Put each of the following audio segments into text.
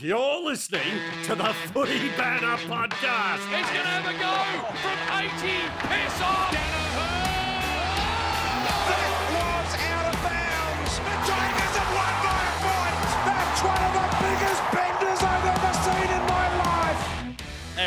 You're listening to the Footy Banter Podcast. He's going to have a go from 80. Piss off. That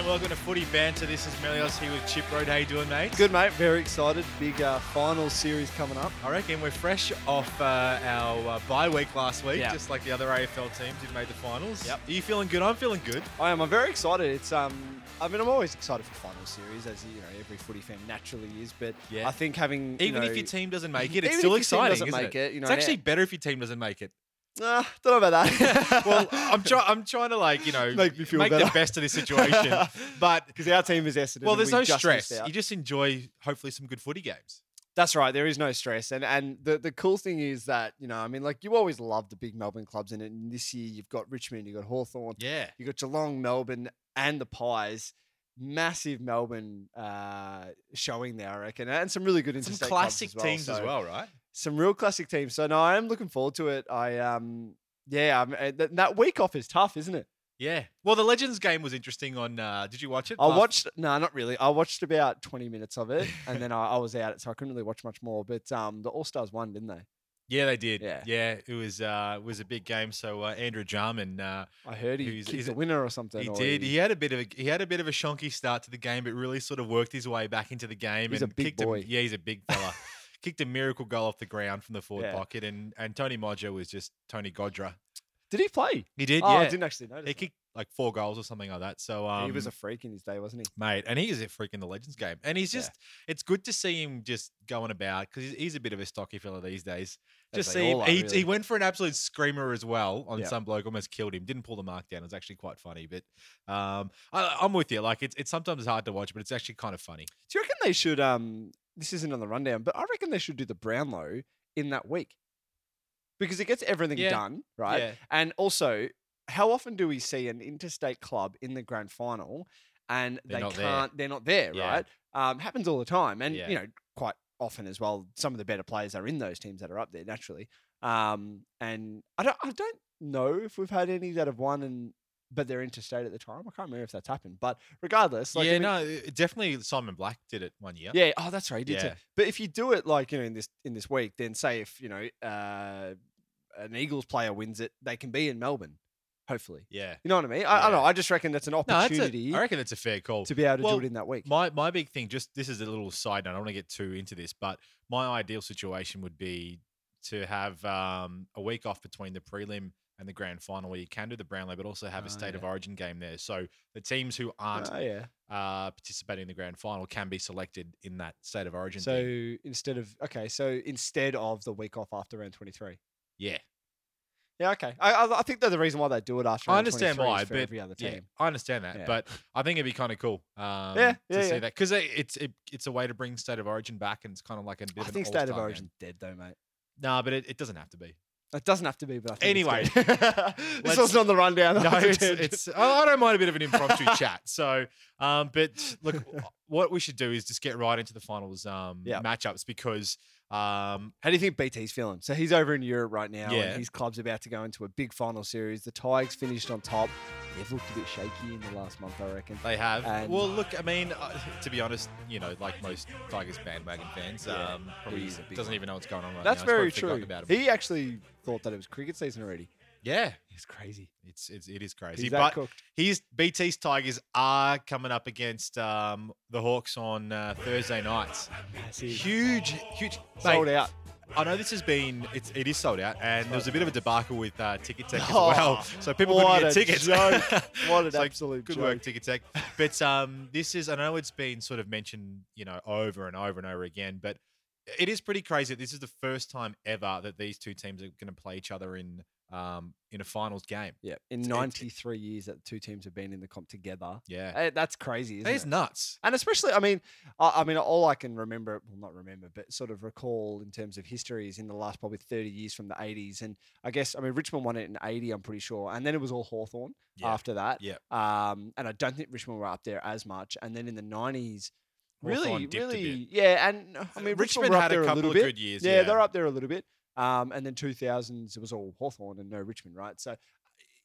And welcome to Footy Banter. This is Melios here with Chip Road. How you doing, mate? Good, mate. Very excited. Big uh, final series coming up. I reckon we're fresh off uh, our uh, bye week last week, Yeah. just like the other AFL teams who've made the finals. Yep. Are you feeling good? I'm feeling good. I am. I'm very excited. It's um. I mean, I'm always excited for final series, as you know, every footy fan naturally is. But Yeah. I think having Even know, if your team doesn't make it, it's still exciting, doesn't make it? it, you know, it's actually better if your team doesn't make it. Nah, don't know about that. Well, I'm trying. I'm trying to like you know Make me feel the better. best of this situation, but because our team is Essendon. well, there's no just stress. You just enjoy hopefully some good footy games. That's right. There is no stress, and and the the cool thing is that you know, I mean, like you always love the big Melbourne clubs, and this year you've got Richmond, you've got Hawthorn, Yeah. you have got Geelong, Melbourne, and the Pies. Massive Melbourne uh, showing there, I reckon, and some really good Some interstate classic clubs as well, teams as well, right? Some real classic teams. So no, I am looking forward to it. I um yeah, I'm, uh, that, that week off is tough, isn't it? Yeah. Well, the Legends game was interesting. On uh, did you watch it? I watched no, not really. I watched about twenty minutes of it, and then I, I was out, so I couldn't really watch much more. But um, the All Stars won, didn't they? Yeah, they did. Yeah. Yeah, it was uh, it was a big game. So uh, Andrew Jarman, uh, I heard he kicked is winner or something. he or did. He had a bit of a he had a bit of a shonky start to the game, but really sort of worked his way back into the game. He's a and big kicked boy. yeah, he's a big fella. kicked a miracle goal off the ground from the forward Yeah. pocket, and and Tony Modra was just Tony Modra. Did he play? He did. oh, yeah, I didn't actually notice. he that. kicked like four goals or something like that. So um, he was a freak in his day, wasn't he? mate, and he is a freak in the Legends game, and he's just it's good to see him just going about because he's, he's a bit of a stocky fella these days. As Just see, him, are, he, really. he went for an absolute screamer as well on Yeah. some bloke, almost killed him. Didn't pull the mark down. It was actually quite funny, but um, I, I'm with you. Like it's it's sometimes hard to watch, but it's actually kind of funny. Do you reckon they should? Um, this isn't on the rundown, but I reckon they should do the Brownlow in that week because it gets everything Yeah. done, right? Yeah. And also, how often do we see an interstate club in the grand final and They're they not there. can't? They're not there, Yeah. right? Um, happens all the time, and you know, quite often as well. Some of the better players are in those teams that are up there naturally. Um, and I don't, I don't know if we've had any that have won and. But they're interstate at the time. I can't remember if that's happened. But regardless, like, I yeah, mean- no, definitely Simon Black did it one year. yeah. Oh, that's right. He did. Yeah. But if you do it like you know in this in this week, then say if you know uh, an Eagles player wins it, they can be in Melbourne. Hopefully, yeah. you know what I mean. I, I don't know. I just reckon that's an No, that's opportunity a, I reckon that's a fair call. to be able to Well, do it in that week. My my big thing, just this is a little side note. I don't want to get too into this, but my ideal situation would be to have um, a week off between the prelim and the grand final, where you can do the Brownlow, but also have a Ah, state of origin game there. So the teams who aren't Oh yeah. uh, participating in the grand final can be selected in that state of origin. So thing. instead of okay, so instead of the week off after round twenty three. yeah, Yeah, okay. I, I I think that the reason why they do it after I round understand 23 is why, but every other team. yeah, I understand that. Yeah. But I think it'd be kind of cool. Um, Yeah, to yeah, see that because it's it, it's a way to bring state of origin back, and it's kind of like a bit I think state of game. dead though, mate. No, but it, it doesn't have to be. It doesn't have to be, but I think Anyway, this wasn't on the rundown. no, it's, it's I don't mind a bit of an impromptu chat. So, um, but look, what we should do is just get right into the finals um, Yeah. matchups because um, How do you think BT's feeling? So he's over in Europe right now, Yeah. and his club's about to go into a big final series. The Tigers finished on top. They've looked a bit shaky in the last month, I reckon. they have. And- well, look, I mean, uh, to be honest, you know, like most Tigers bandwagon fans, Yeah, um, probably he's a big doesn't one. even know what's going on right That's now. Very true. He actually thought that it was cricket season already. yeah, It's crazy. it's, it's it is crazy. He's but cooked. He's BT's Tigers are coming up against um, the Hawks on uh, Thursday nights. Huge, huge. Sold mate, out. I know this has been it's it is sold out, and there was a bit of a debacle with uh, Ticketek as Oh, well. So people couldn't a get tickets. joke. What an So absolute good joke. work, Ticketek. But um, this is I know it's been sort of mentioned, you know, over and over and over again, but it is pretty crazy. This is the first time ever that these two teams are going to play each other in um in a finals game. Yeah, in It's- 93 years that the two teams have been in the comp together. Yeah, Eh, that's crazy, isn't that is it? nuts. And especially, I mean, I, I mean, all I can remember, well, not remember, but sort of recall in terms of history is in the last probably 30 years from the 80s. And I guess, I mean, Richmond won it in 80, I'm pretty sure. And then it was all Hawthorn Yeah. after that. Yeah. Um, and I don't think Richmond were up there as much. And then in the 90s, really, a really, yeah. And uh, I mean, Richmond had a couple little of bit. good years, Yeah, yeah. they're up there a little bit. Um, and then 2000s, it was all Hawthorn and no Richmond, right? So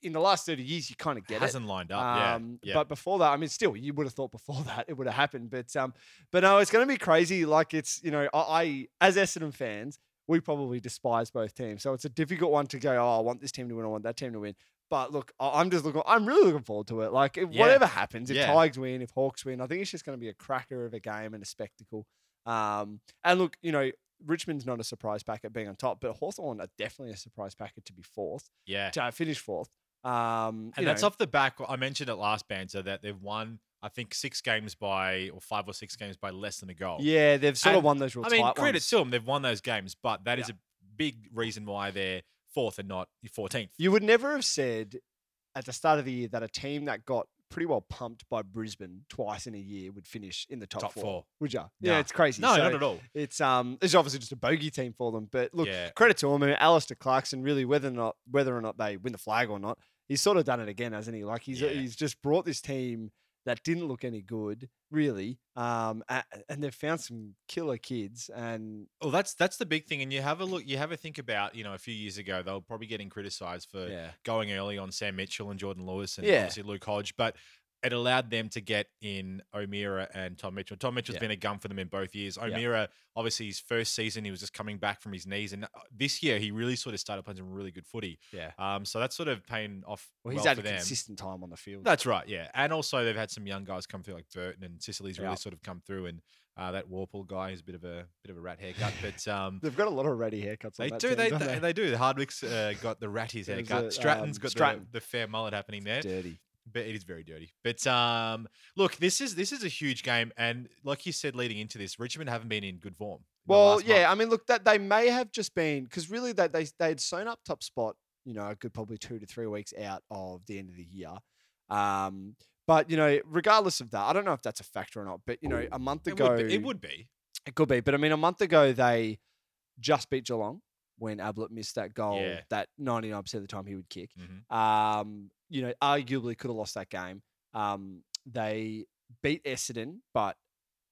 in the last 30 years, you kind of get it. hasn't lined up. yeah, Um, yeah. But before that, I mean, still, you would have thought before that it would have happened. But um, but no, it's going to be crazy. Like it's you know, I, I as Essendon fans, we probably despise both teams, so it's a difficult one to go. Oh, I want this team to win. I want that team to win. But look, I- I'm just looking. I'm really looking forward to it. Like if, Yeah. whatever happens, if Yeah. Tigers win, if Hawks win, I think it's just going to be a cracker of a game and a spectacle. Um, and look, you know. Richmond's not a surprise packet being on top, but Hawthorn are definitely a surprise packet to be fourth, yeah. to finish fourth. Um, And that's know, off the back. I mentioned it last banter that they've won, I think, six games by or five or six games by less than a goal. Yeah, they've sort of won those real I mean, credit ones. to them, they've won those games, but that is Yeah. a big reason why they're fourth and not fourteenth. You would never have said at the start of the year that a team that got pretty well pumped by Brisbane twice in a year would finish in the top, Top four. four. Would you? Nah. Yeah, it's crazy. No, So not at all. It's um, it's obviously just a bogey team for them. But look, Yeah. credit to him. I mean, Alastair Clarkson really, whether or not whether or not they win the flag or not, he's sort of done it again, hasn't he? Like he's Yeah. he's just brought this team that didn't look any good, really. Um, and they've found some killer kids, and Well, that's that's the big thing, and you have a look. You have a think about, you know, a few years ago they were probably getting criticised for yeah, going early on Sam Mitchell and Jordan Lewis and Yeah. obviously Luke Hodge, but it allowed them to get in O'Meara and Tom Mitchell. Tom Mitchell's Yeah. been a gun for them in both years. Yeah. O'Meara, obviously, his first season he was just coming back from his knees, and uh, this year he really sort of started playing some really good footy. yeah. Um, so that's sort of paying off Well, well, he's had for a them. consistent time on the field. That's right, yeah. And also they've had some young guys come through like Burton and Sicily's really Yeah. sort of come through, and uh, that Worpel guy is a bit of a bit of a rat haircut, but um, They've got a lot of ready haircuts. they do, team, they, they they do. The Hardwick's uh, got the There's haircut. a, Stratton's um, got Stratton. the, the fair mullet happening there dirty. But it is very dirty. But um, look, this is this is a huge game, and like you said, leading into this, Richmond haven't been in good form. in Well, yeah, month. I mean, look, that they may have just been because really that they they had sewn up top spot, you know, a good probably two to three weeks out of the end of the year. Um, but you know, regardless of that, I don't know if that's a factor or not. But you know, a month it ago, would, be, it would be. it could be. But I mean, a month ago they just beat Geelong when Ablett missed that goal Yeah. that ninety nine percent of the time he would kick. Mhm. Um, you know, arguably could have lost that game. Um, they beat Essendon, but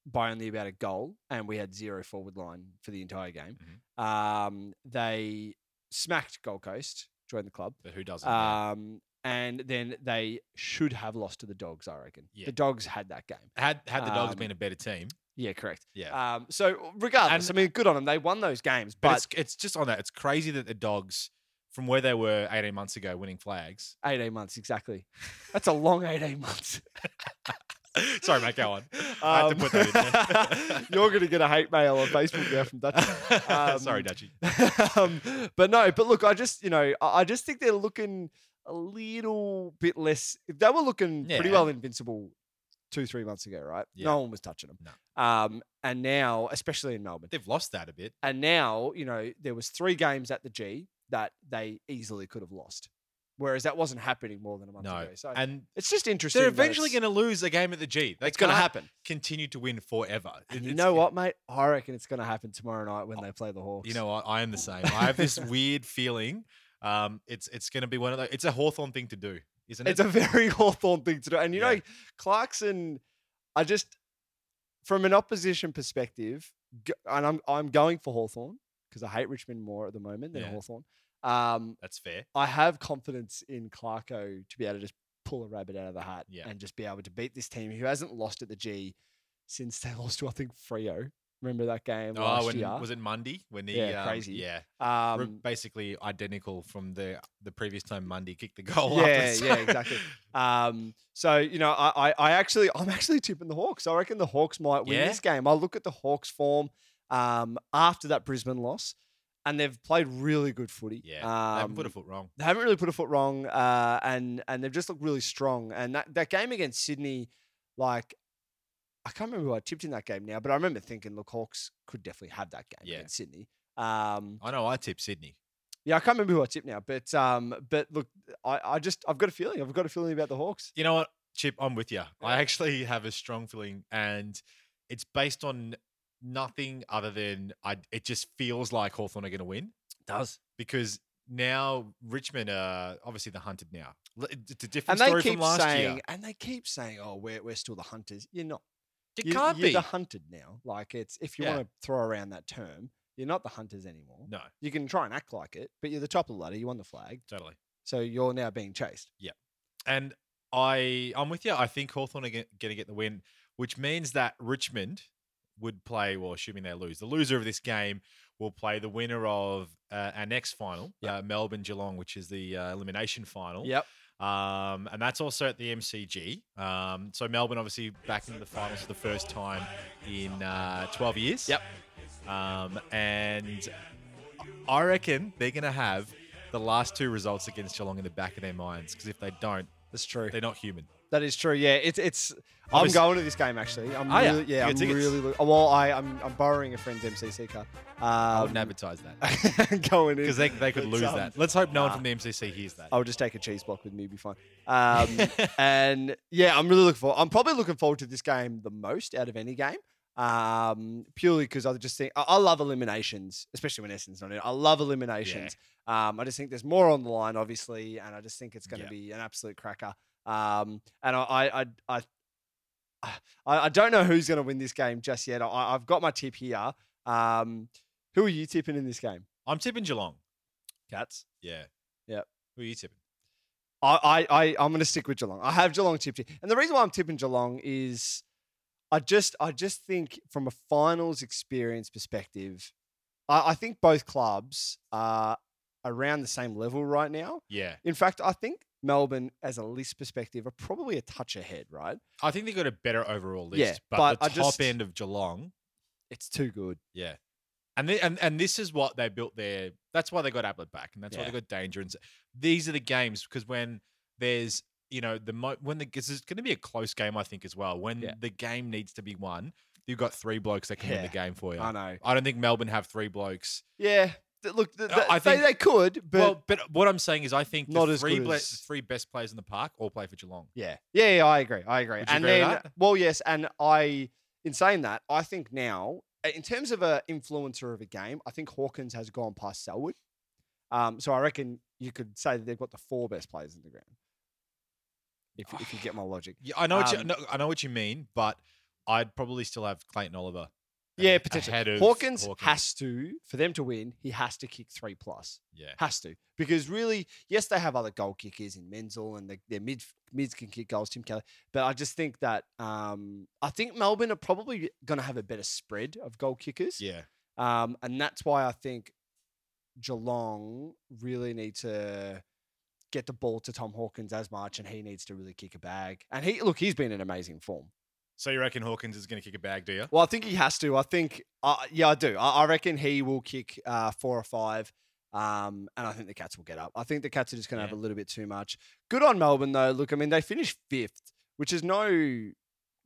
by only about a goal, and we had zero forward line for the entire game. Mm-hmm. Um, they smacked Gold Coast, joined the club. But who doesn't? Um, and then they should have lost to the Dogs, I reckon. Yeah. The Dogs had that game. had had the dogs um, been a better team, Yeah, correct. yeah. Um, so regardless, And- I mean, good on them. They won those games, but but, it's it's just on that. It's crazy that the dogs, from where they were 18 months ago, winning flags. 18 months exactly. That's a long 18 months. Sorry, mate, go on. I had to put that in there. Um, You're going to get a hate mail on Facebook now from Dutch. Sorry, Um, Dutchy. um, but no, but look, I just, you know, I I just think they're looking a little bit less. They were looking pretty well invincible two, three months ago, right? Yeah. No one was touching them. No. Um, and now, especially in Melbourne, They've lost that a bit. and now, you know, there was three games at the G that they easily could have lost, whereas that wasn't happening more than a month No, ago. So and it's just interesting. they're that eventually it's- going to lose a game at the G. They It's going to can't happen. Continue to win forever. And It- you it's- know what, mate? I reckon it's going to happen tomorrow night when they play the Hawks. You know what? I am the same. I have this weird feeling. Um, it's it's going to be one of those. It's a Hawthorn thing to do, isn't it? it's a very Hawthorn thing to do. And you Yeah. know, Clarkson, I just, from an opposition perspective, and I'm I'm going for Hawthorn because I hate Richmond more at the moment than Yeah. Hawthorn. Um, That's fair. I have confidence in Clarko to be able to just pull a rabbit out of the hat Yeah. and just be able to beat this team who hasn't lost at the G since they lost to I think Freo. Remember that game Oh, last when, year? was it Mundy when he? Yeah, um, crazy. Yeah, um, basically identical from the the previous time Mundy kicked the goal. Yeah, yeah, exactly. Um, so you know, I, I, I actually, I'm actually tipping the Hawks. I reckon the Hawks might win Yeah? this game. I look at the Hawks' form um, after that Brisbane loss, and they've played really good footy. yeah, they haven't put a Um, foot wrong. They haven't really put a foot wrong, uh, and and they've just looked really strong. And that, that game against Sydney, like. I can't remember who I tipped in that game now, but I remember thinking, look, Hawks could definitely have that game Yeah. against Sydney. Um, I know. I tipped Sydney. yeah, I can't remember who I tipped now, but um, but look, I, I just I've got a feeling. I've got a feeling about the Hawks. You know what, Chip? I'm with you. I actually have a strong feeling, and it's based on nothing other than I. It just feels like Hawthorn are going to win does. because now Richmond are obviously the hunted now. It's a different And they story keep from last saying, year. and they keep saying, "Oh, we're we're still the hunters." You're not. It You, can't you're be. the hunted now. Like it's if you Yeah. want to throw around that term, you're not the hunters anymore. no, You can try and act like it, but you're the top of the ladder. You won the flag. totally. So you're now being chased. Yeah. And I, I'm with you. I think Hawthorn are going to get the win, which means that Richmond would play, well, assuming they lose, the loser of this game will play the winner of uh, our next final, uh, Melbourne Geelong, which is the uh, elimination final. Yep. Um, and that's also at the MCG. Um, so Melbourne obviously back into the finals for the first time in uh, 12 years. Yep. Um, and I reckon they're going to have the last two results against Geelong in the back of their minds because if they don't, That's true. they're not human. That is true. Yeah, it's it's. I'm Obviously- going to this game actually. I'm Are ya? really, You yeah. got I'm tickets? really. look- Well, I I'm, I'm borrowing a friend's MCC car. I Um, wouldn't advertise that going in because they, they could It's, lose um, that. Let's hope no one nah. from the MCC hears that. I'll just take a cheese block with me, be fine. Um, and yeah, I'm really looking forward. I'm probably looking forward to this game the most out of any game. Um, purely because I just think I, I love eliminations, especially when Essendon's not in. it. I love eliminations. Um, I just think there's more on the line, obviously, and I just think it's going to Yeah. be an absolute cracker. Um, and I, I, I, I, I, don't know who's going to win this game just yet. I, I've got my tip here. Um, who are you tipping in this game? I'm tipping Geelong. Cats. Yeah. Yeah. Who are you tipping? I, I, I I'm going to stick with Geelong. I have Geelong tipped here, and the reason why I'm tipping Geelong is, I just I just think from a finals experience perspective, I, I think both clubs are around the same level right now. Yeah. In fact, I think Melbourne, as a list perspective, are probably a touch ahead. Right? I think they got a better overall list. Yeah, but, but the I top just- end of Geelong, It's too good. yeah. And, they, and and this is what they built their. That's why they got Ablett back, and that's why Yeah. they got Danger. And these are the games because when there's you know the mo- when the because it's going to be a close game, I think as well. When Yeah. the game needs to be won, you've got three blokes that can win the game for you. I know. I don't think Melbourne have three blokes. Yeah. Look, th- I- I they, think- they could, but well, but what I'm saying is, I think Not the as three good ble- as- three best players in the park all play for Geelong. Yeah. yeah, yeah, I agree. I agree. Would you and agree with that? well, yes, and I, in saying that, I think now, uh, in terms of a influencer of a game, I think Hawkins has gone past Selwood. Um, so I reckon you could say that they've got the four best players in the ground. If, if you get my logic. Yeah, I know what you Um, no, I know what you mean, but I'd probably still have Clayton Oliver. Yeah, potentially. of Hawkins, has to, for them to win, he has to kick three plus. Yeah. Has to. Because really, yes, they have other goal kickers in Menzel and the, their mid mids can kick goals, Tim Kelly. But I just think that um, I think Melbourne are probably going to have a better spread of goal kickers. Yeah. Um, and that's why I think Geelong really need to get the ball to Tom Hawkins as much, and he needs to really kick a bag. And he look, he's been in amazing form. So you reckon Hawkins is going to kick a bag, do you? Well, I think he has to. I think, uh, yeah, I do. I, I reckon he will kick uh, four or five. Um, and I think the Cats will get up. I think the Cats are just going to Yeah. have a little bit too much. Good on Melbourne, though. Look, I mean, they finished fifth, which is no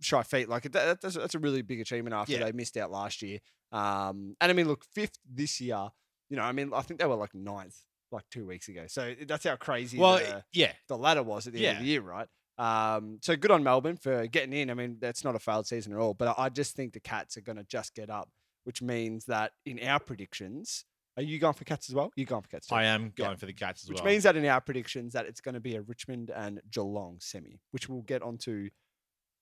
shy feat. Like, that, that's, that's a really big achievement after Yeah. they missed out last year. Um, and I mean, look, fifth this year, you know, I mean, I think they were like ninth like two weeks ago. So that's how crazy Well, the, yeah. the ladder was at the end of the year, right? Um, so good on Melbourne for getting in. I mean, that's not a failed season at all. But I just think the Cats are going to just get up, which means that in our predictions, are you going for Cats as well? You're going for Cats? Too? I am Yeah. going for the Cats as Which well. means that in our predictions that it's going to be a Richmond and Geelong semi, which we'll get onto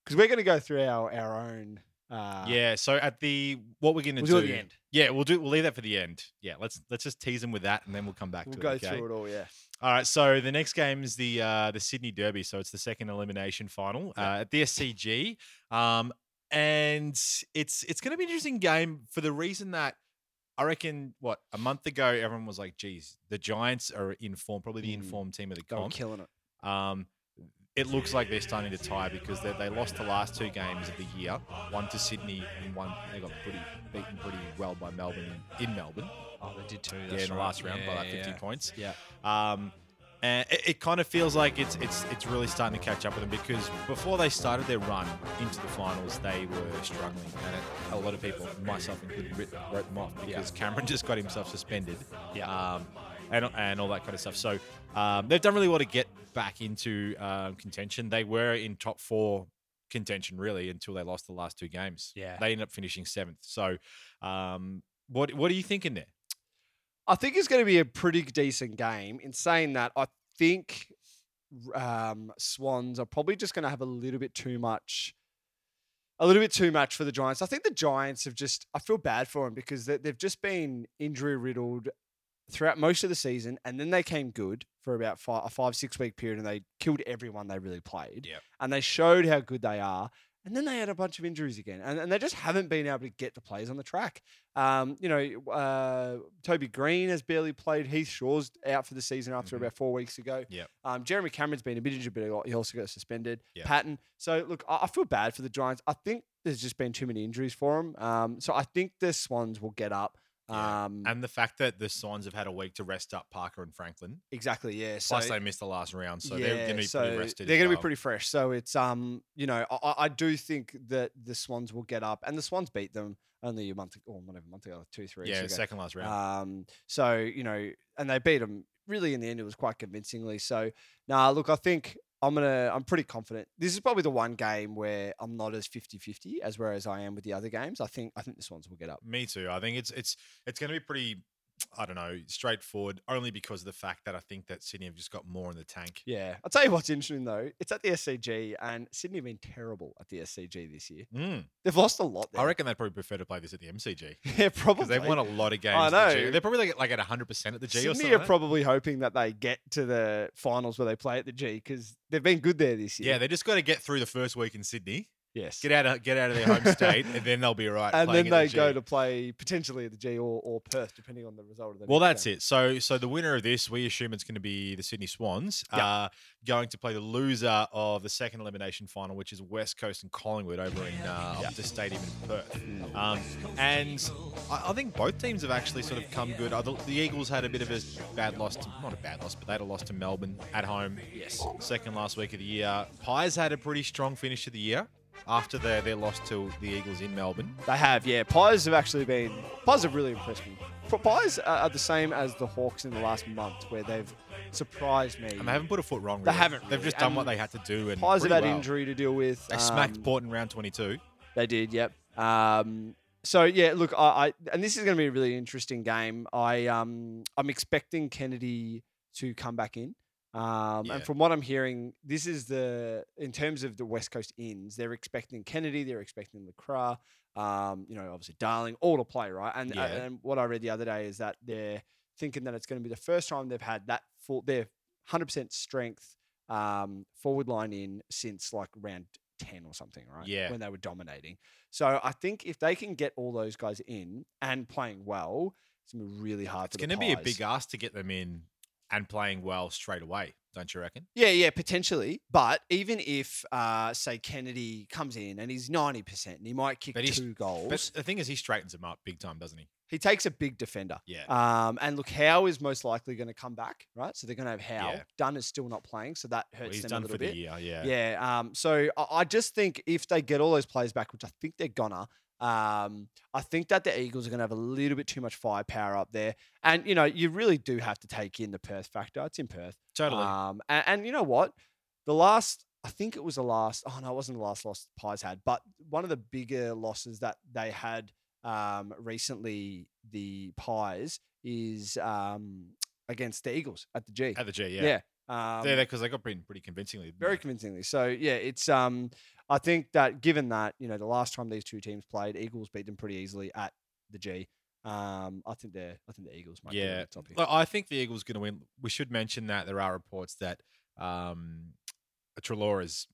because we're going to go through our our own. Uh, yeah. So at the what we're going to we'll do do, at the end. Yeah, we'll do. We'll leave that for the end. Yeah. Let's let's just tease them with that, and then we'll come back We'll to go it. Okay? through it all. Yeah. All right. So the next game is the uh, the Sydney Derby. So it's the second elimination final uh, at the SCG, um, and it's it's going to be an interesting game for the reason that I reckon what a month ago everyone was like, "Geez, the Giants are in form, probably the Mm. informed team of the comp." killing it. Um, it looks like they're starting to tie because they, they lost the last two games of the year, one to Sydney and one they got pretty beaten pretty well by Melbourne in Melbourne. Oh, they did too. yeah, in the last round by like 50 yeah. points. Yeah. Um, and it, it kind of feels like it's it's it's really starting to catch up with them because before they started their run into the finals, they were struggling, and a lot of people, myself included, wrote them off because Cameron just got himself suspended. Yeah. Um, and and all that kind of stuff. So um, they've done really well to get back into um, contention. They were in top four contention really until they lost the last two games. Yeah. They ended up finishing seventh. So um, what what are you thinking there? I think it's going to be a pretty decent game. In saying that, I think um, Swans are probably just going to have a little bit too much, a little bit too much for the Giants. I think the Giants have just, I feel bad for them because they, they've just been injury riddled throughout most of the season, and then they came good for about five, a five six week period, and they killed everyone they really played. And they showed how good they are. And then they had a bunch of injuries again, and, and they just haven't been able to get the players on the track. Um, you know, uh, Toby Greene has barely played. Heath Shaw's out for the season after Mhm. about four weeks ago. Yep. Um, Jeremy Cameron's been a bit injured, but he also got suspended. Yep. Patton. So look, I, I feel bad for the Giants. I think there's just been too many injuries for them. Um, so I think the Swans will get up. Yeah. Um, And the fact that the Swans have had a week to rest up Parker and Franklin, exactly, yeah. plus so, they missed the last round, so they're going to be so pretty rested. They're going to be pretty fresh. So it's um, you know, I, I- do think that the Swans will get up, and the Swans beat them only a month, or whatever, a month ago, two, three. Yeah, second last round. Um, so you know, and they beat them. Really, in the end, it was quite convincingly. So, nah, look, I think I'm gonna. I'm pretty confident. This is probably the one game where I'm not as 50-50 as whereas I am with the other games. I think. I think the Swans will get up. Me too. I think it's it's it's to be pretty. I don't know, straightforward. Only because of the fact that I think that Sydney have just got more in the tank. Yeah, I'll tell you what's interesting though. It's at the SCG, and Sydney have been terrible at the SCG this year. Mm. They've lost a lot. There. I reckon they'd probably prefer to play this at the MCG Yeah, probably. because they've won a lot of games. I at the G. know. They're probably like, like at 100 percent at the G or Sydney something. are probably hoping that they get to the finals where they play at the G because they've been good there this year. yeah, they just got to get through the first week in Sydney, yes. get out of get out of their home state, and then they'll be all right. and then they the go to play potentially at the G or, or Perth, depending on the result of the. Well, that's game. it. So, so the winner of this, we assume it's going to be the Sydney Swans, Yep. uh, going to play the loser of the second elimination final, which is West Coast and Collingwood over in uh, Optus Stadium in Perth. Um, and I, I think both teams have actually sort of come good. The, the Eagles had a bit of a bad loss, to, not a bad loss, but they had a loss to Melbourne at home. Yes. Second last week of the year. Pies had a pretty strong finish to the year after their, their loss to the Eagles in Melbourne. They have, yeah. Pies have actually been. Pies have really impressed me. Pies are the same as the Hawks in the last month, where they've surprised me. And they haven't put a foot wrong. They haven't They've just done what they had to do. And Pies have had well. injury to deal with. They smacked um, Port in round 22. They did, yep. Um, so yeah, look, I, I and this is going to be a really interesting game. I um, I'm expecting Kennedy to come back in. Um, Yeah. And from what I'm hearing, this is the in terms of the West Coast ins, they're expecting Kennedy, they're expecting LeCras, um, you know, obviously Darling, all to play, right? And uh, Yeah. and what I read the other day is that they're thinking that it's going to be the first time they've had that full, their 100% strength um, forward line in since like round 10 or something, right? Yeah. When they were dominating. So I think if they can get all those guys in and playing well, it's going to be really hard It's going to be a big ask to get them in and playing well straight away, don't you reckon? Yeah, yeah, potentially. But even if, uh, say, Kennedy comes in and he's 90% and he might kick two goals, But the thing is, he straightens them up big time, doesn't he? he takes a big defender. Yeah. Um, and look, Howe is most likely going to come back, right? So they're going to have Howe. Yeah. Dunn is still not playing, so that hurts Well, them a little for the bit. year, yeah. Yeah. Um, so I, I just think if they get all those players back, which I think they're gonna, um, I think that the Eagles are gonna have a little bit too much firepower up there. And you know, you really do have to take in the Perth factor. It's in Perth. Totally. Um, and, and you know what? The last, I think it was the last. Oh no, it wasn't the last loss the Pies had, but one of the bigger losses that they had um, recently, the Pies is um, against the Eagles at the G. At the G, yeah. yeah. Um, yeah, because they got beaten pretty convincingly. very they? convincingly. So yeah, it's um I think that given that, you know, the last time these two teams played, Eagles beat them pretty easily at the G. Um I think they're I think the Eagles might be Yeah. the top here. Well, I think the Eagles going to win. We should mention that there are reports that um, Treloar is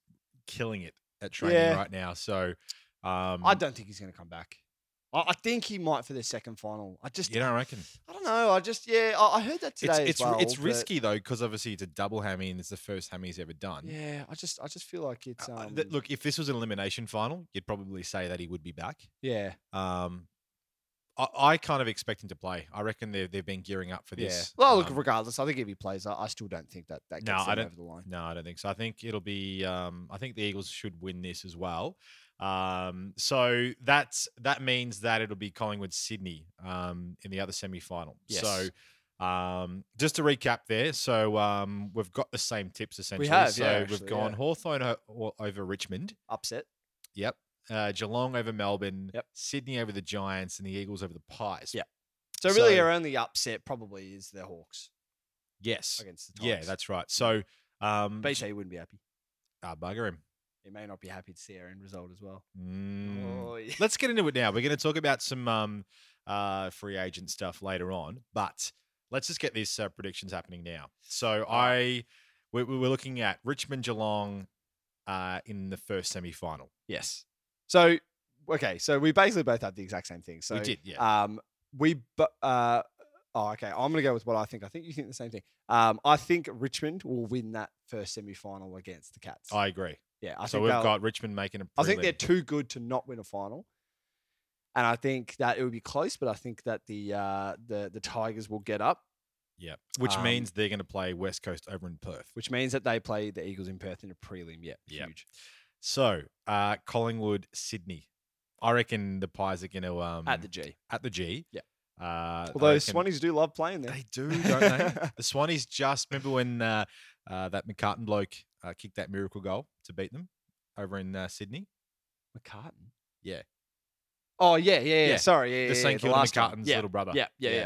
killing it at training Yeah. right now. So um, I don't think he's gonna come back. I, I think he might for their second final. I just you don't reckon? I don't know. I just yeah, I, I heard that today It's it's as well. it's risky though because obviously it's a double hammy and it's the first hammy he's ever done. Yeah, I just I just feel like it's Uh, um th- look, if this was an elimination final, you'd probably say that he would be back. yeah Um, I, I kind of expect him to play. I reckon they've they've been gearing up for yeah. this. Well, look, Um, regardless, I think if he plays, I, I still don't think that that No, gets I don't- over the line. No, I don't think so. I think it'll be. Um, I think the Eagles should win this as well. Um, so that's that means that it'll be Collingwood Sydney um, in the other semi final. Yes. So um, just to recap there, so um, we've got the same tips essentially. We have, so yeah, we've gone yeah. Hawthorn o- over Richmond. Upset. Yep. Uh, Geelong over Melbourne. Yep. Sydney over the Giants and the Eagles over the Pies. Yep. So really, So- our only upset probably is the Hawks Yes. against the Yeah, that's right. So um, BT wouldn't be happy. ah, bugger him. He may not be happy to see our end result as well. Mm. Oh, yeah. Let's get into it now. We're going to talk about some um, uh, free agent stuff later on, but let's just get these uh, predictions happening now. So I, we're, we're looking at Richmond Geelong uh, in the first semi final. Yes. So okay, so we basically both had the exact same thing. So we did, yeah. Um, we but uh, oh, okay. I'm gonna go with what I think. I think you think the same thing. Um, I think Richmond will win that first semi final against the Cats. I agree. Yeah, I so think we've got Richmond making a. I think they're too good to not win a final. And I think that it would be close, but I think that the uh, the the Tigers will get up, Yeah, which um, means they're going to play West Coast over in Perth. which means that they play the Eagles in Perth in a prelim. Yeah, Yep. huge. So uh, Collingwood, Sydney. I reckon the Pies are going to um, At the G. at the G. Yeah. Uh, Although Swannies do love playing there. They do, don't they? the Swannies just remember when uh, uh, that McCartin bloke uh, kicked that miracle goal to beat them over in uh, Sydney. McCartin. Yeah. Oh yeah, yeah, yeah. Yeah, Sorry, yeah, the yeah, St yeah, Kilda last. McCartin's yeah, little brother. Yeah, yeah, Yeah.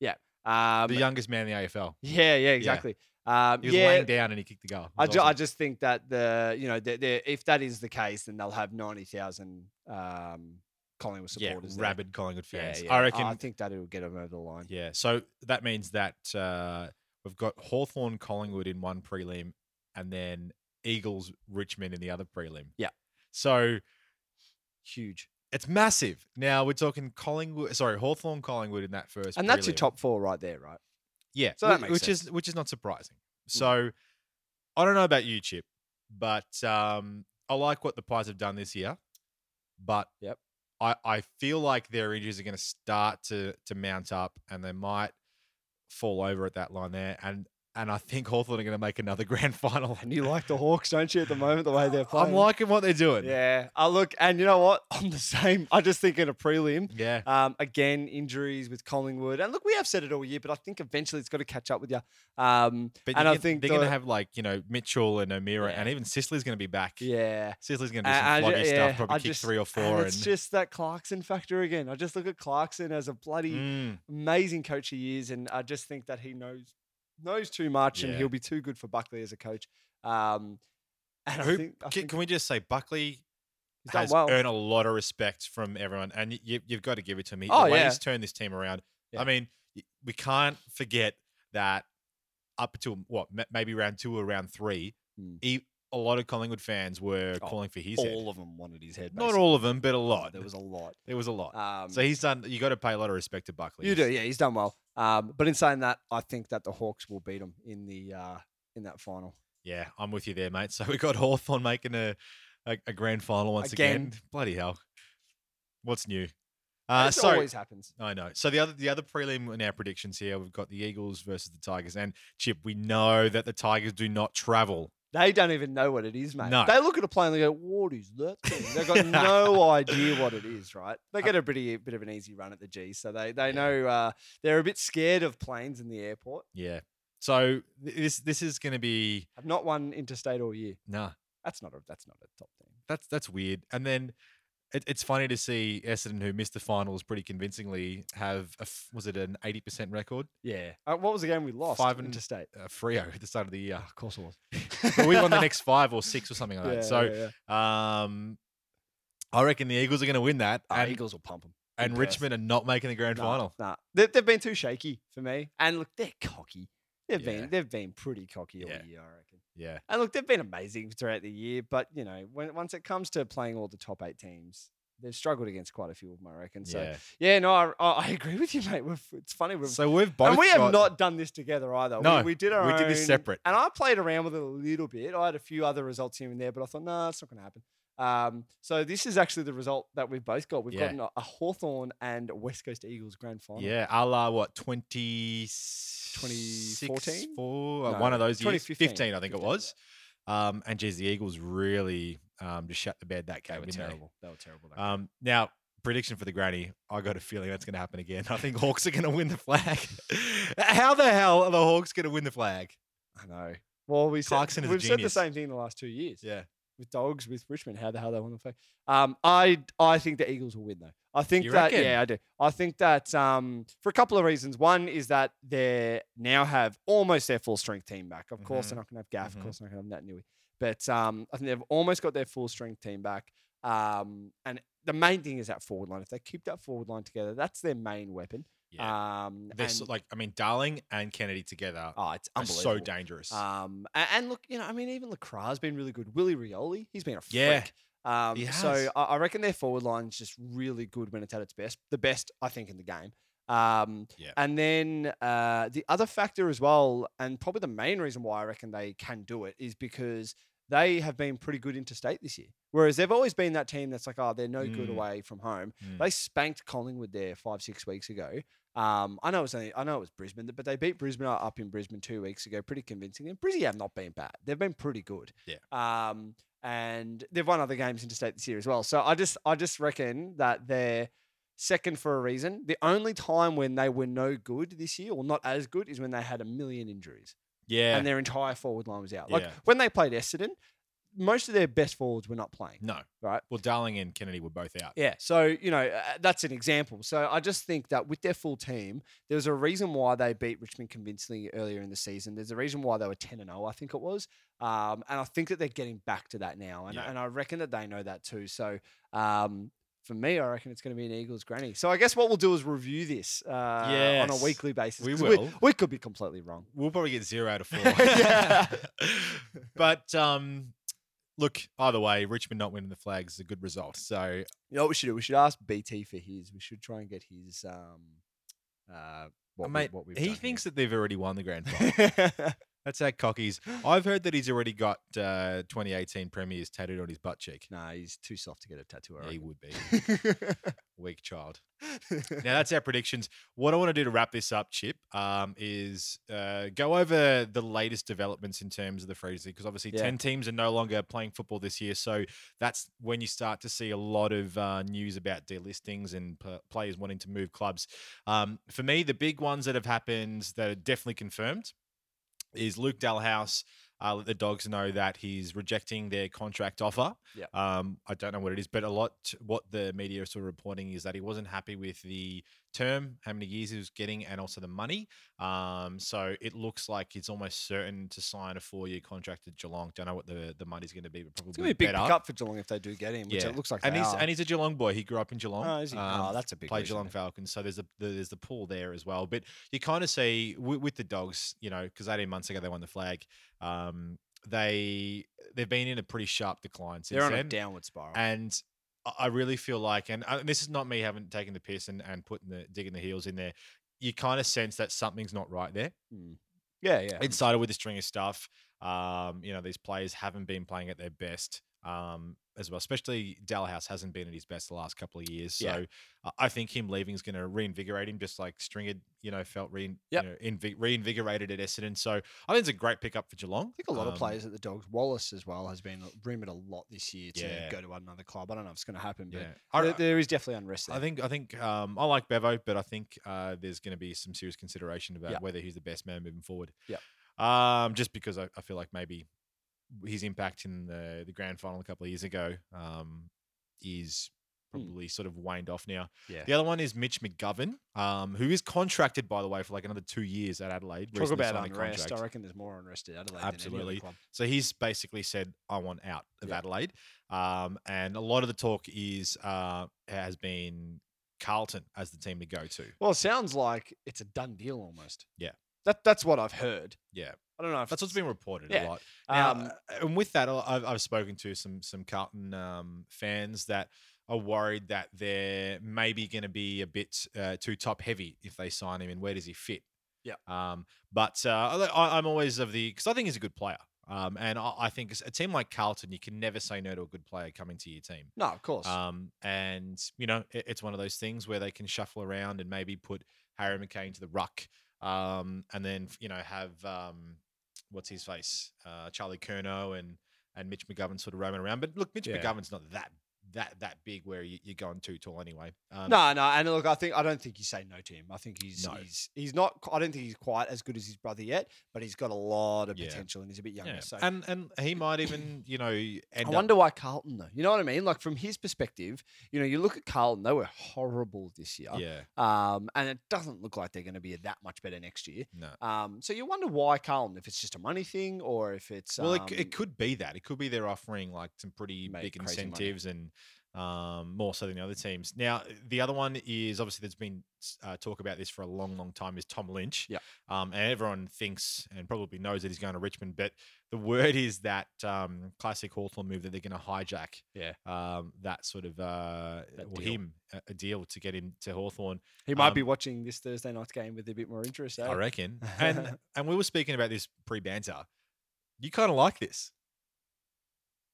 yeah, yeah. Um, the youngest man in the AFL. yeah, yeah, exactly. Um, He was yeah, laying down and he kicked the goal. I, ju- I just think that the you know the, the, if that is the case, then they'll have ninety thousand um, Collingwood yeah, supporters. there. rabid Collingwood fans. yeah. I reckon. I think that it'll get them over the line. yeah. So that means that uh, we've got Hawthorn Collingwood in one prelim, and then Eagles Richmond in the other prelim. Yeah. So Huge, it's massive. Now we're talking Collingwood. Sorry, Hawthorn Collingwood in that first. and that's your top four right there, right? Yeah, So that makes which sense. is which is not surprising. Mm. So I don't know about you, Chip, but um, I like what the Pies have done this year. But Yep. I, I feel like their injuries are going to start to to mount up, and they might fall over at that line there. And and I think Hawthorn are going to make another grand final. And you like the Hawks, don't you? At the moment, the way they're playing. I'm liking what they're doing. yeah. I look, and you know what? I'm the same. I just think in a prelim. yeah. Um, again, injuries with Collingwood, and look, we have said it all year, but I think eventually it's got to catch up with you. Um, But and you I think they're going to have like you know Mitchell and O'Meara, Yeah. and even Sicily going to be back. yeah, Sicily's going to do some and floggy yeah, stuff, probably I kick just- three or four. and four. it's just that Clarkson factor again. I just look at Clarkson as a bloody Mm, amazing coach he is, and I just think that he knows knows too much, and Yeah. he'll be too good for Buckley as a coach. Um, and I Who- think, I can, think can we just say Buckley he's done has well. earned a lot of respect from everyone, and y- you, you've got to give it to him. He- Oh, the way yeah. he's turned this team around. Yeah. I mean, y- we can't forget that up to what ma- maybe round two or round three, Mm. he, a lot of Collingwood fans were Oh, calling for his head. all of them wanted his head. Not all of them, but a lot. There was a lot. There was a lot. Um, so he's done. You got to pay a lot of respect to Buckley. You do, yeah. He's done well. Um, but in saying that, I think that the Hawks will beat them in the uh, in that final. Yeah, I'm with you there, mate. So we got Hawthorn making a, a, a grand final once again. Again. Bloody hell. What's new? Uh, this so always happens. I know. So the other the other prelim in our predictions here, we've got the Eagles versus the Tigers. And Chip, we know that the Tigers do not travel. They don't even know what it is, mate. No. They look at a plane and they go, "What is that thing?" They've got no idea what it is, right? They get a pretty bit of an easy run at the G, so they they know uh, they're a bit scared of planes in the airport. Yeah. So th- this this is going to be Have not won interstate all year. nah. That's not a that's not a top team. That's that's weird. And then it, it's funny to see Essendon, who missed the finals pretty convincingly, have a, was it an eighty percent record? Yeah. Uh, what was the game we lost? Five and- interstate. Uh, Freo at the start of the year. of course it was. but we won the next five or six or something like Yeah, that. So yeah, yeah. um, I reckon the Eagles are going to win that, Oh, and, Eagles will pump them. and Richmond are not making the grand Nah, final. Nah, they, they've been too shaky for me. And look, they're cocky. They've Yeah. been they've been pretty cocky all Yeah. year, I reckon. Yeah, And look, they've been amazing throughout the year, but you know, when once it comes to playing all the top eight teams, they've struggled against quite a few of them, I reckon. So yeah. yeah, no, I, I agree with you, mate. We've, it's funny, we've So we've both and we have got- not done this together either. No, we, we did our own. we did this separate. and I played around with it a little bit. I had a few other results here and there, but I thought, no, nah, it's not going to happen. Um, so this is actually the result that we've both got. We've Yeah. gotten a, a Hawthorn and West Coast Eagles grand final. Yeah, a la what, 20, 2014? Four, uh, No, one of those years. 2015. 15, I think it 15, was. Um, and geez, the Eagles really um, just shut the bed that game. They were didn't they? terrible. They were terrible. Um, now, prediction for the granny. I got a feeling that's going to happen again. I think Hawks are going to win the flag. How the hell are the Hawks going to win the flag? I know. Well, we said, Clarkson a we've said the same thing the last two years. Yeah. With dogs with Richmond. How the hell they won the flag? Um, I I think the Eagles will win though. I think You that reckon? yeah, I do. I think that um, for a couple of reasons. One is that they now have almost their full strength team back. Of course, Mhm. they're not going to have Gaff. Mhm. Of course, they're not going to have Naitanui. But um, I think they've almost got their full strength team back. Um, and the main thing is that forward line. If they keep that forward line together, that's their main weapon. Yeah. Um, They're so- like, I mean, Darling and Kennedy together oh, it's unbelievable. so dangerous. Um, and, and look, you know, I mean, even LeCras's been really good. Willie Rioli, he's been a freak. Yeah, Um, he so. I, I reckon their forward line's just really good when it's at its best. The best, I think, in the game. Um, Yeah. And then uh, the other factor as well, and probably the main reason why I reckon they can do it is because they have been pretty good interstate this year. Whereas they've always been that team that's like, oh, they're no good Mm. away from home. Mm. They spanked Collingwood there five, six weeks ago. Um, I know it was only, I know it was Brisbane, but they beat Brisbane up in Brisbane two weeks ago, pretty convincingly. And Brizzy have not been bad; they've been pretty good. Yeah. Um, and they've won other games interstate this year as well. So I just, I just reckon that they're second for a reason. The only time when they were no good this year, or not as good, is when they had a million injuries yeah. and their entire forward line was out. Like Yeah. when they played Essendon, most of their best forwards were not playing. no. Right. Well, Darling and Kennedy were both out. Yeah. So, you know, uh, that's an example. So I just think that with their full team, there's a reason why they beat Richmond convincingly earlier in the season. There's a reason why they were 10 and 0, I think it was. Um, and I think that they're getting back to that now. And, Yeah. and I reckon that they know that too. So, um, for me, I reckon it's going to be an Eagles granny. So I guess what we'll do is review this uh, on a weekly basis. we will. We, could be completely wrong. We'll probably get zero out of four. Yeah. but um, look, either way, Richmond not winning the flags is a good result. So You know what we should do? We should ask BT for his. We should try and get his. Um, uh, what, we, mate, what we've he thinks that they've already won the grand final. That's how cocky's. I've heard that he's already got uh, 2018 premiers tattooed on his butt cheek. nah, he's too soft to get a tattoo. I he would be weak child. Now that's our predictions. What I want to do to wrap this up, Chip, um, is uh, go over the latest developments in terms of the Freeze because obviously Yeah. ten teams are no longer playing football this year. So that's when you start to see a lot of uh, news about delistings and p- players wanting to move clubs. Um, for me, the big ones that have happened that are definitely confirmed is Luke Dahlhaus. Uh, let the dogs know that he's rejecting their contract offer. Yep. Um, I don't know what it is, but a lot what the media are sort of reporting is that he wasn't happy with the term, how many years he was getting, and also the money. Um, so it looks like he's almost certain to sign a four-year contract at Geelong. Don't know what the, the money's going to be, but probably It's gonna be a big better. pickup for Geelong if they do get him, which Yeah. it looks like and they he's are. and he's a Geelong boy. He grew up in Geelong. Oh, is he? Um, oh, that's a big played Geelong. Falcons, so there's the, the there's the pool there as well. But you kind of see with, with the dogs, you know, because 18 months ago they won the flag. Um, they they've been in a pretty sharp decline since They're on a then, downward spiral. and I- really feel like, and uh, this is not me having taken the piss and, and putting the digging the heels in there. You kind of sense that something's not right there. Mm. Yeah, yeah. It started with a string of stuff. Um, you know, these players haven't been playing at their best um, as well. Especially Dahlhaus hasn't been at his best the last couple of years. So Yeah. uh, I think him leaving is going to reinvigorate him, just like Stringer, you know, felt rein, Yep. you know, invi- reinvigorated at Essendon. So I think it's a great pickup for Geelong. I think a lot of Um, players at the Dogs, Wallis as well, has been rumored a lot this year to Yeah. go to another club. I don't know if it's going to happen, but Yeah, I, there, there is definitely unrest there. I think I think um, I like Bevo, but I think uh, there's going to be some serious consideration about Yeah. whether he's the best man moving forward. Yeah. Um, just because I, I feel like maybe his impact in the the grand final a couple of years ago um, is Hmm. probably sort of waned off now. Yeah. The other one is Mitch McGovern, um, who is contracted by the way for like another two years at Adelaide. Talk about unrest. I reckon there's more unrest at Adelaide than any Absolutely. So he's basically said, "I want out of Yeah. Adelaide," um, and a lot of the talk is uh, has been Carlton as the team to go to. Well, it sounds like it's a done deal almost. Yeah. That that's what I've heard. Yeah, I don't know if that's what's been reported Yeah. a lot. Now, Um, and with that, I- I've, I've spoken to some some Carlton um, fans that are worried that they're maybe going to be a bit uh, too top heavy if they sign him, and where does he fit? Yeah. Um, but uh, I, I'm always of the because I think he's a good player. Um, and I, I think a team like Carlton, you can never say no to a good player coming to your team. No, of course. Um, and you know, it, it's one of those things where they can shuffle around and maybe put Harry McKay to the ruck, um, and then you know have um, what's his face, uh, Charlie Curnow and and Mitch McGovern sort of roaming around. But look, Mitch Yeah. McGovern's not that that that big where you, you're going too tall anyway. Um, no, no, and look, I think I don't think you say no to him. I think he's No. he's he's not. I don't think he's quite as good as his brother yet, but he's got a lot of Yeah. potential and he's a bit younger. yeah. So and and he might even you know I up wonder why Carlton though. You know what I mean? Like from his perspective, you know, you look at Carlton; they were horrible this year. yeah Um, and it doesn't look like they're going to be that much better next year. no. Um, so you wonder why Carlton, if it's just a money thing or if it's Well, um, it, it could be that. It could be they're offering like some pretty big crazy money. incentives and um, more so than the other teams. Now, the other one is obviously there's been uh, talk about this for a long, long time. Is Tom Lynch? Yeah. Um, and everyone thinks and probably knows that he's going to Richmond, but the word is that um, classic Hawthorn move that they're going to hijack Yeah. um, that sort of uh, That him a, a deal to get him to Hawthorn. He might Um, be watching this Thursday night's game with a bit more interest. Eh? I reckon. And and we were speaking about this pre banter. You kind of like this,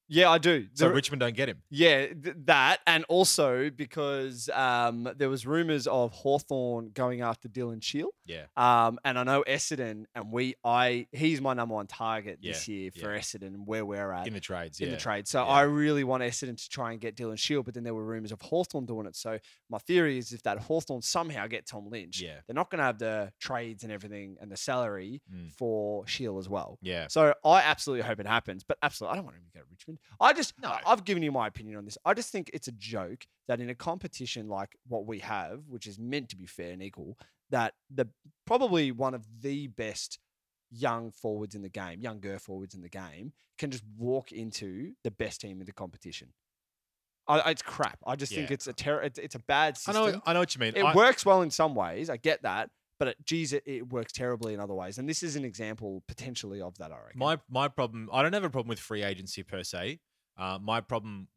Yeah, I do. so The- Richmond don't get him. Yeah, th- that, and also because um, there was rumours of Hawthorn going after Dylan Shiel. Yeah. Um, and I know Essendon, and we, I, he's my number one target Yeah, this year for yeah. Essendon where we're at in the trades. in yeah. the trade. So. I really want Essendon to try and get Dylan Shiel, but then there were rumours of Hawthorn doing it. So my theory is if that Hawthorn somehow get Tom Lynch, Yeah. they're not going to have the trades and everything and the salary Mm. for Shiel as well. Yeah. So I absolutely hope it happens, but absolutely, I don't want him to go to Richmond. I just, No. I've given you my opinion on this. I just think it's a joke that in a competition like what we have, which is meant to be fair and equal, that the probably one of the best young forwards in the game, younger forwards in the game, can just walk into the best team in the competition. I, it's crap. I just think it's a ter- it's, it's a bad system. I know. I know what you mean. It I- works well in some ways. I get that. But it, geez, it, it works terribly in other ways. And this is an example potentially of that, I reckon. My my problem. I don't have a problem with free agency per se. Uh, my problem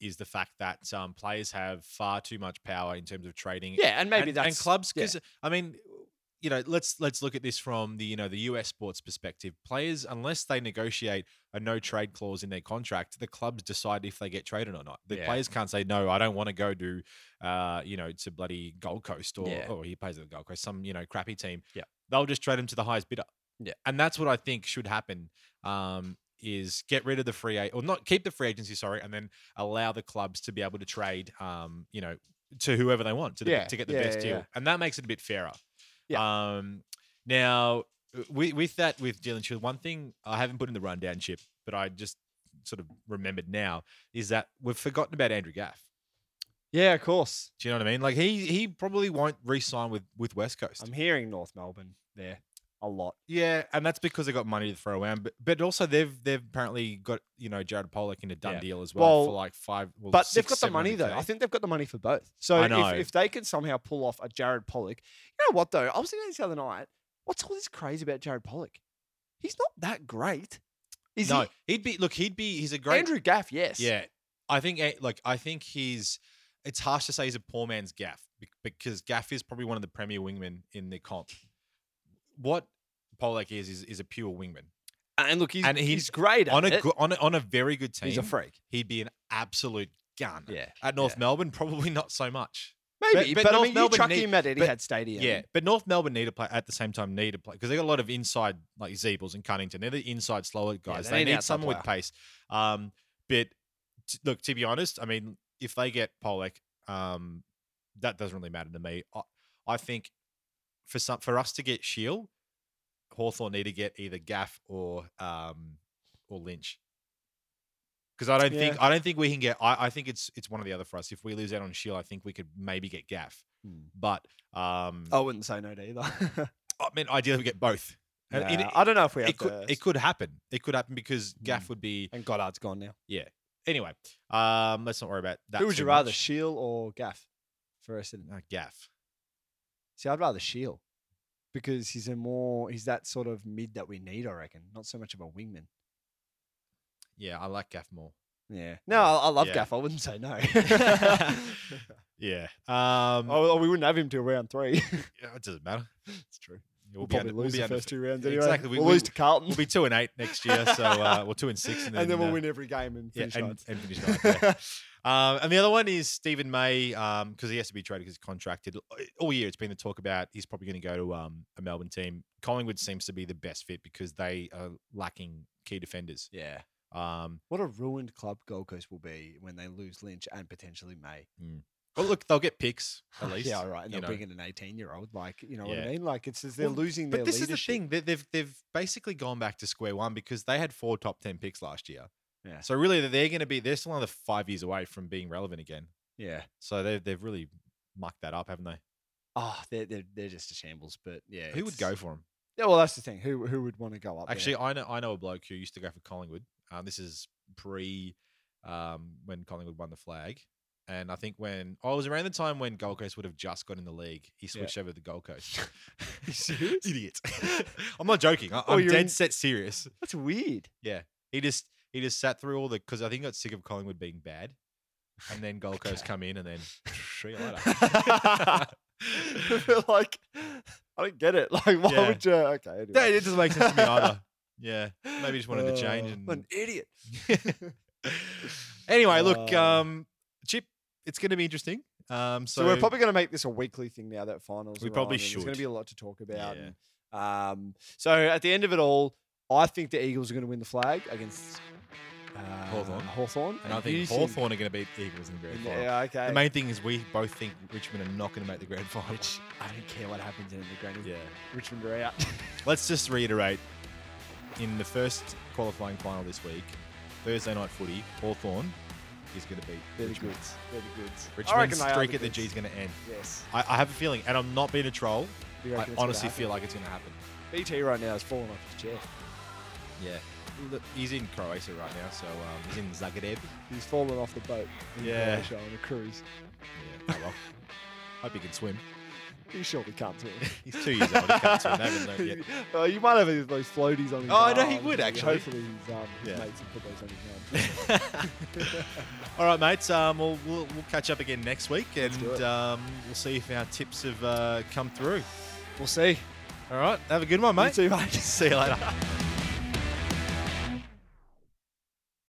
is the fact that um, players have far too much power in terms of trading. yeah, and maybe and, that's and clubs yeah. because I mean, you know, let's let's look at this from the you know the US sports perspective. Players, unless they negotiate a no trade clause in their contract, the clubs decide if they get traded or not. The Yeah. players can't say no. I don't want to go to, uh, you know, to bloody Gold Coast or Yeah. or he plays at the Gold Coast, some you know crappy team. Yeah. they'll just trade him to the highest bidder. Yeah. and that's what I think should happen. Um, is get rid of the free or not keep the free agency, sorry, and then allow the clubs to be able to trade, um, you know, to whoever they want to, the, Yeah, to get the best deal, and that makes it a bit fairer. Um, now with, with that with Dylan Shiel, one thing I haven't put in the rundown chip, but I just sort of remembered now is that we've forgotten about Andrew Gaff. Yeah, of course. Do you know what I mean? Like he he probably won't re-sign with with West Coast. I'm hearing North Melbourne there a lot. Yeah, and that's because they got money to throw around. But but also they've they've apparently got you know Jared Polec in a done Yeah. deal as well, Well, for like five. Well, But they've got the money though. 700K. I think they've got the money for both. So I if, know. if they can somehow pull off a Jared Polec, you know what though? I was thinking this the other night. What's all this crazy about Jared Polec? He's not that great. Is no, he? he'd be look. He'd be. He's a great. Andrew Gaff, yes. Yeah, I think eh, like I think he's. It's harsh to say he's a poor man's Gaff because Gaff is probably one of the premier wingmen in the comp. What Polec is is, is a pure wingman And look, he's, And he's, he's great at on a, it. on a on a very good team. He's a freak. He'd be an absolute gun. Yeah. At North yeah. Melbourne, probably not so much. Maybe, but, but I North mean, Melbourne chuck need- him at Etihad but- Stadium. Yeah, but North Melbourne need to play at the same time. Need to play because they got a lot of inside like Ziebells and Cunnington. They're the inside slower guys. they they need need someone with pace. Um, but t- look, to be honest, I mean, if they get Polec, um, that doesn't really matter to me. I, I think for some for us to get Shiel, Hawthorn need to get either Gaff or um or Lynch. Because I don't think I don't think we can get. I, I think it's it's one or the other for us. If we lose out on Shiel, I think we could maybe get Gaff. Hmm. But um, I wouldn't say no to either. I mean, ideally we get both. It- I don't know if we have it could it could happen. It could happen because Mm. Gaff would be And Goddard's gone now. Yeah. Anyway. Um, let's not worry about that. Who would you rather, much. Shiel or Gaff for Essendon? Uh, Gaff. See, I'd rather Shiel because he's a more he's that sort of mid that we need. I reckon, not so much of a wingman. Yeah, I like Gaff more. Yeah. No, I, I love Yeah. Gaff. I wouldn't say no. Yeah. Um, oh, we wouldn't have him till round three. yeah, it doesn't matter. It's true. We'll, We'll, be probably under- lose be the under- first two rounds anyway. exactly. We- We'll we- lose to Carlton. We'll be two and eight next year. So uh, we're two and six, and then, and then we'll uh, win every game and Yeah, finish and, ninth. and finish ninth. Yeah. Um, and the other one is Steven May, because he has to be traded because he's contracted. All year it's been the talk about he's probably going to go to um, a Melbourne team. Collingwood seems to be the best fit because they are lacking key defenders. yeah. Um, What a ruined club Gold Coast will be when they lose Lynch and potentially May. Well, look, they'll get picks at least. yeah, all right. And they'll know. bring in an 18 year old. Like, you know what I mean? Like, it's as they're Well, losing But this leadership. is the thing. They, they've they've basically gone back to square one because they had four top ten picks last year. Yeah. So really, they're going to be they're still another five years away from being relevant again. Yeah. So they've they've really mucked that up, haven't they? Oh, they're, they're, they're just a shambles. But yeah. Who would go for them? Yeah, well, that's the thing. Who who would want to go up? there? Actually, I know I know a bloke who used to go for Collingwood. Um, this is pre um, when Collingwood won the flag. And I think when oh, it was around the time when Gold Coast would have just got in the league, he Yeah. switched over to the Gold Coast. Idiot. I'm not joking. I, Oh, I'm you're dead in- set serious. That's weird. Yeah, he just he just sat through all the because I think he got sick of Collingwood being bad, and then Gold Coast come in and then see you later. like, I don't get it. Like, why Yeah. would you? Okay. Anyway. Yeah, it doesn't make sense to me either. Yeah, maybe just wanted to change. Uh, And an idiot. anyway, look, Uh, um, it's going to be interesting. Um, so, So, we're probably going to make this a weekly thing now that finals. We are probably on, and There's going to be a lot to talk about. Yeah. and, um, so at the end of it all, I think the Eagles are going to win the flag against uh, Hawthorn. Hawthorn. and I think Hawthorn are going to beat the Eagles in the grand final. Yeah, okay. The main thing is we both think Richmond are not going to make the grand final. Which I don't care what happens in the granny. yeah. Richmond are out. Let's just reiterate in the first qualifying final this week, Thursday night footy, Hawthorn is going to be. They're the Richmond. goods. They're the goods. Richmond's reckon they are streak at the goods. G is going to end. Yes. I, I have a feeling, and I'm not being a troll. You I reckon it's gonna honestly happen? feel like it's going to happen. BT right now is falling off his chair. Yeah. Look, He's in Croatia right now, so um, he's in Zagreb. He's fallen off the boat. in Yeah. Croatia on a cruise. Yeah, oh well. Hope he can swim. He surely can't swim. He's two years old. He can't swim. They haven't learned yet. Uh, you might have his- those floaties on his Oh, know he would, actually. Hopefully his, um, his Yeah. mates will put those on his arms. All right, mates. Um, we'll, we'll we'll catch up again next week, do and it. um, we'll see if our tips have uh, come through. we'll see. All right. Have a good one, You too, mate. See you later.